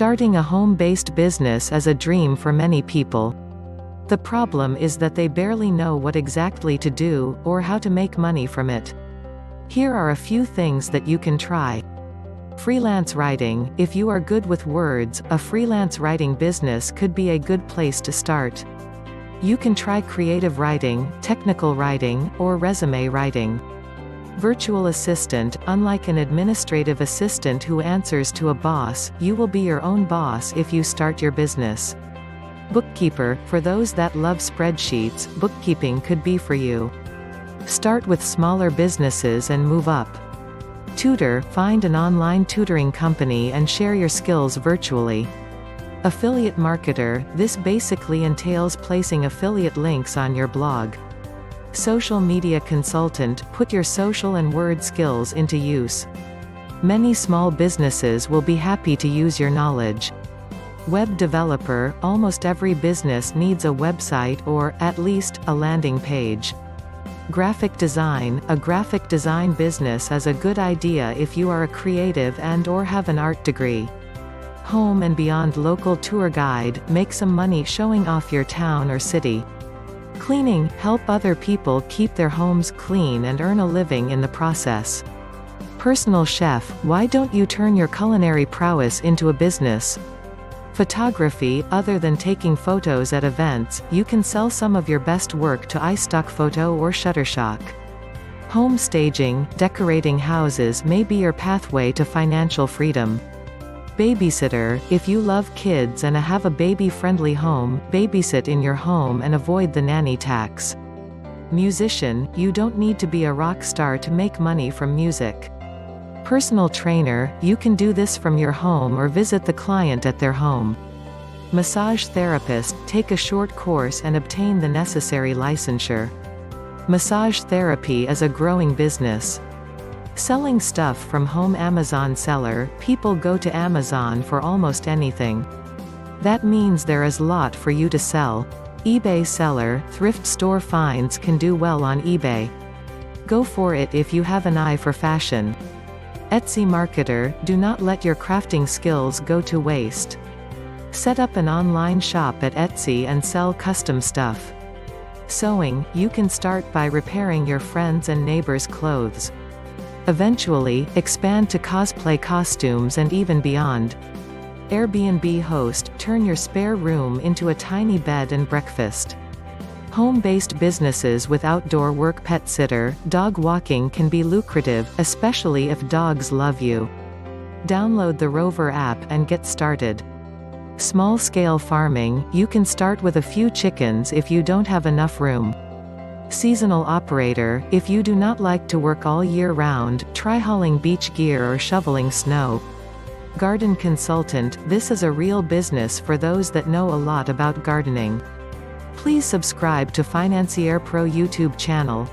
Starting a home-based business is a dream for many people. The problem is that they barely know what exactly to do, or how to make money from it. Here are a few things that you can try. Freelance writing, if you are good with words, a freelance writing business could be a good place to start. You can try creative writing, technical writing, or resume writing. Virtual assistant, unlike an administrative assistant who answers to a boss, you will be your own boss if you start your business. Bookkeeper, for those that love spreadsheets, bookkeeping could be for you. Start with smaller businesses and move up. Tutor, find an online tutoring company and share your skills virtually. Affiliate marketer, this basically entails placing affiliate links on your blog. Social media consultant, put your social and word skills into use. Many small businesses will be happy to use your knowledge. Web developer, almost every business needs a website or, at least, a landing page. Graphic design, a graphic design business is a good idea if you are a creative and or have an art degree. Home and beyond local tour guide, make some money showing off your town or city. Cleaning, help other people keep their homes clean and earn a living in the process. Personal chef, why don't you turn your culinary prowess into a business? Photography, other than taking photos at events, you can sell some of your best work to iStockPhoto or Shutterstock. Home staging, decorating houses may be your pathway to financial freedom. Babysitter, if you love kids and have a baby-friendly home, babysit in your home and avoid the nanny tax. Musician, you don't need to be a rock star to make money from music. Personal trainer, you can do this from your home or visit the client at their home. Massage therapist, take a short course and obtain the necessary licensure. Massage therapy is a growing business. Selling stuff from home Amazon seller, people go to Amazon for almost anything. That means there is lot for you to sell. eBay seller, thrift store finds can do well on eBay. Go for it if you have an eye for fashion. Etsy marketer, do not let your crafting skills go to waste. Set up an online shop at Etsy and sell custom stuff. Sewing, you can start by repairing your friends' and neighbors' clothes. Eventually, expand to cosplay costumes and even beyond. Airbnb host, turn your spare room into a tiny bed and breakfast. Home-based businesses with outdoor work pet sitter, dog walking can be lucrative, especially if dogs love you. Download the Rover app and get started. Small-scale farming, you can start with a few chickens if you don't have enough room. Seasonal operator, if you do not like to work all year round, try hauling beach gear or shoveling snow. Garden consultant, this is a real business for those that know a lot about gardening. Please subscribe to Financier Pro YouTube channel.